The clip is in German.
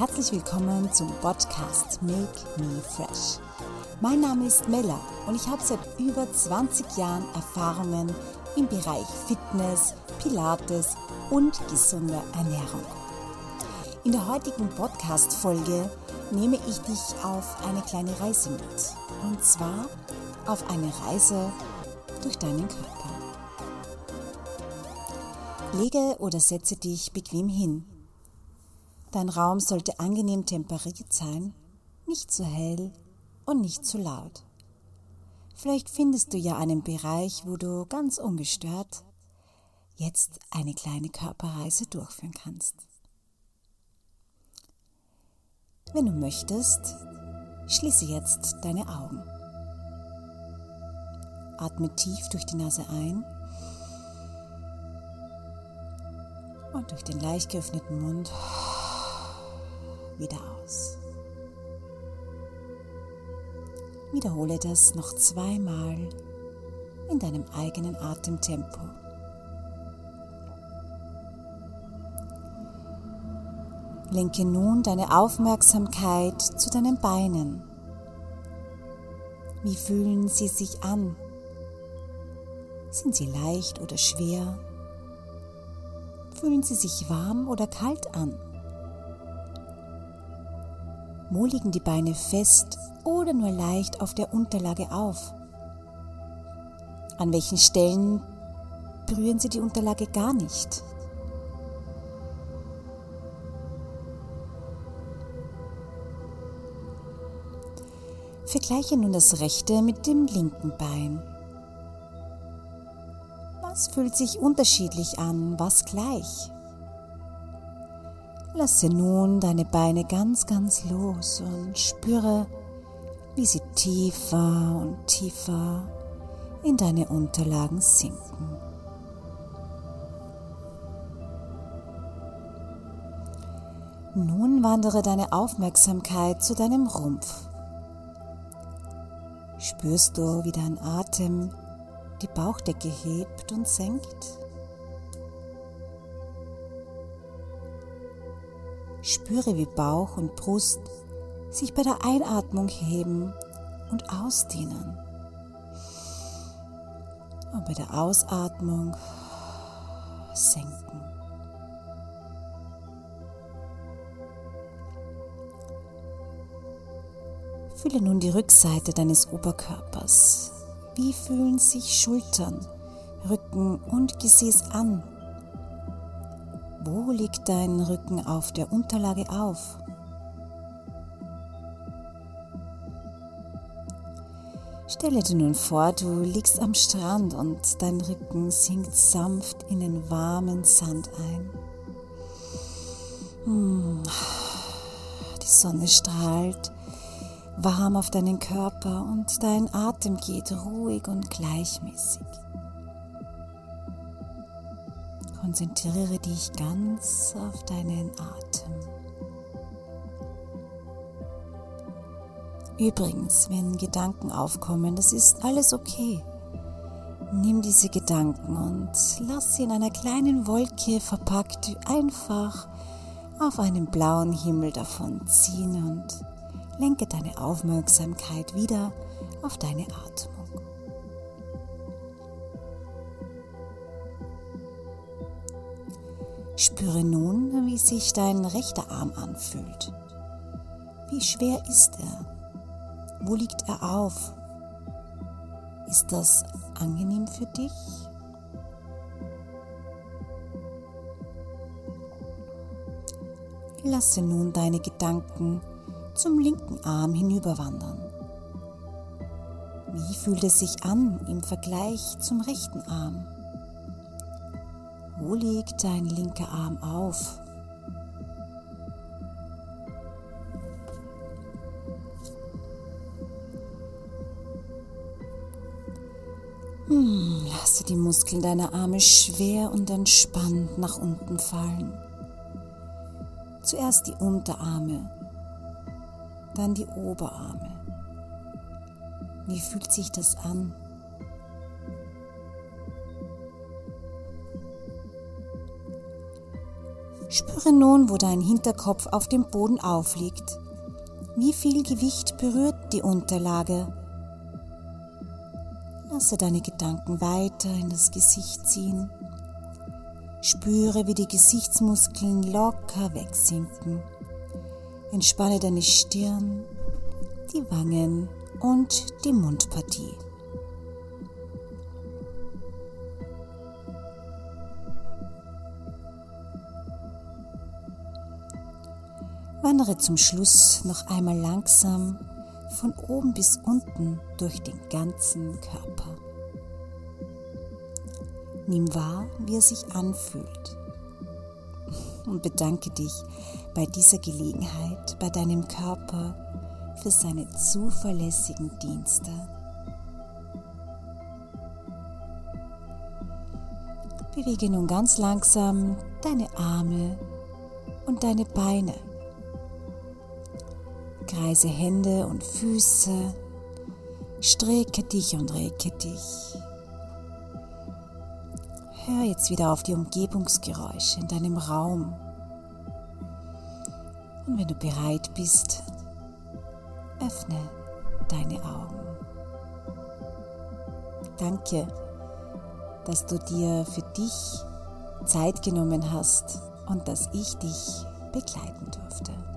Herzlich willkommen zum Podcast Make Me Fresh. Mein Name ist Mella und ich habe seit über 20 Jahren Erfahrungen im Bereich Fitness, Pilates und gesunder Ernährung. In der heutigen Podcast-Folge nehme ich dich auf eine kleine Reise mit. Und zwar auf eine Reise durch deinen Körper. Lege oder setze dich bequem hin. Dein Raum sollte angenehm temperiert sein, nicht zu hell und nicht zu laut. Vielleicht findest du ja einen Bereich, wo du ganz ungestört jetzt eine kleine Körperreise durchführen kannst. Wenn du möchtest, schließe jetzt deine Augen. Atme tief durch die Nase ein und durch den leicht geöffneten Mund wieder aus. Wiederhole das noch zweimal in deinem eigenen Atemtempo. Lenke nun deine Aufmerksamkeit zu deinen Beinen. Wie fühlen sie sich an? Sind sie leicht oder schwer? Fühlen sie sich warm oder kalt an? Wo liegen die Beine fest oder nur leicht auf der Unterlage auf? An welchen Stellen berühren sie die Unterlage gar nicht? Vergleiche nun das rechte mit dem linken Bein. Was fühlt sich unterschiedlich an, was gleich? Lasse nun deine Beine ganz, ganz los und spüre, wie sie tiefer und tiefer in deine Unterlagen sinken. Nun wandere deine Aufmerksamkeit zu deinem Rumpf. Spürst du, wie dein Atem die Bauchdecke hebt und senkt? Spüre, wie Bauch und Brust sich bei der Einatmung heben und ausdehnen. Und bei der Ausatmung senken. Fühle nun die Rückseite deines Oberkörpers. Wie fühlen sich Schultern, Rücken und Gesäß an? Wo liegt dein Rücken auf der Unterlage auf? Stelle dir nun vor, du liegst am Strand und dein Rücken sinkt sanft in den warmen Sand ein. Hm. Die Sonne strahlt warm auf deinen Körper und dein Atem geht ruhig und gleichmäßig. Konzentriere dich ganz auf deinen Atem. Übrigens, wenn Gedanken aufkommen, das ist alles okay. Nimm diese Gedanken und lass sie in einer kleinen Wolke verpackt einfach auf einen blauen Himmel davon ziehen und lenke deine Aufmerksamkeit wieder auf deine Atmung. Spüre nun, wie sich dein rechter Arm anfühlt. Wie schwer ist er? Wo liegt er auf? Ist das angenehm für dich? Lasse nun deine Gedanken zum linken Arm hinüberwandern. Wie fühlt es sich an im Vergleich zum rechten Arm? Wo liegt dein linker Arm auf? Hm, lasse die Muskeln deiner Arme schwer und entspannt nach unten fallen. Zuerst die Unterarme, dann die Oberarme. Wie fühlt sich das an? Spüre nun, wo dein Hinterkopf auf dem Boden aufliegt. Wie viel Gewicht berührt die Unterlage? Lasse deine Gedanken weiter in das Gesicht ziehen. Spüre, wie die Gesichtsmuskeln locker wegsinken. Entspanne deine Stirn, die Wangen und die Mundpartie. Wandere zum Schluss noch einmal langsam von oben bis unten durch den ganzen Körper. Nimm wahr, wie er sich anfühlt und bedanke dich bei dieser Gelegenheit bei deinem Körper für seine zuverlässigen Dienste. Bewege nun ganz langsam deine Arme und deine Beine. Kreise Hände und Füße. Strecke dich und recke dich. Hör jetzt wieder auf die Umgebungsgeräusche in deinem Raum. Und wenn du bereit bist, öffne deine Augen. Danke, dass du dir für dich Zeit genommen hast und dass ich dich begleiten durfte.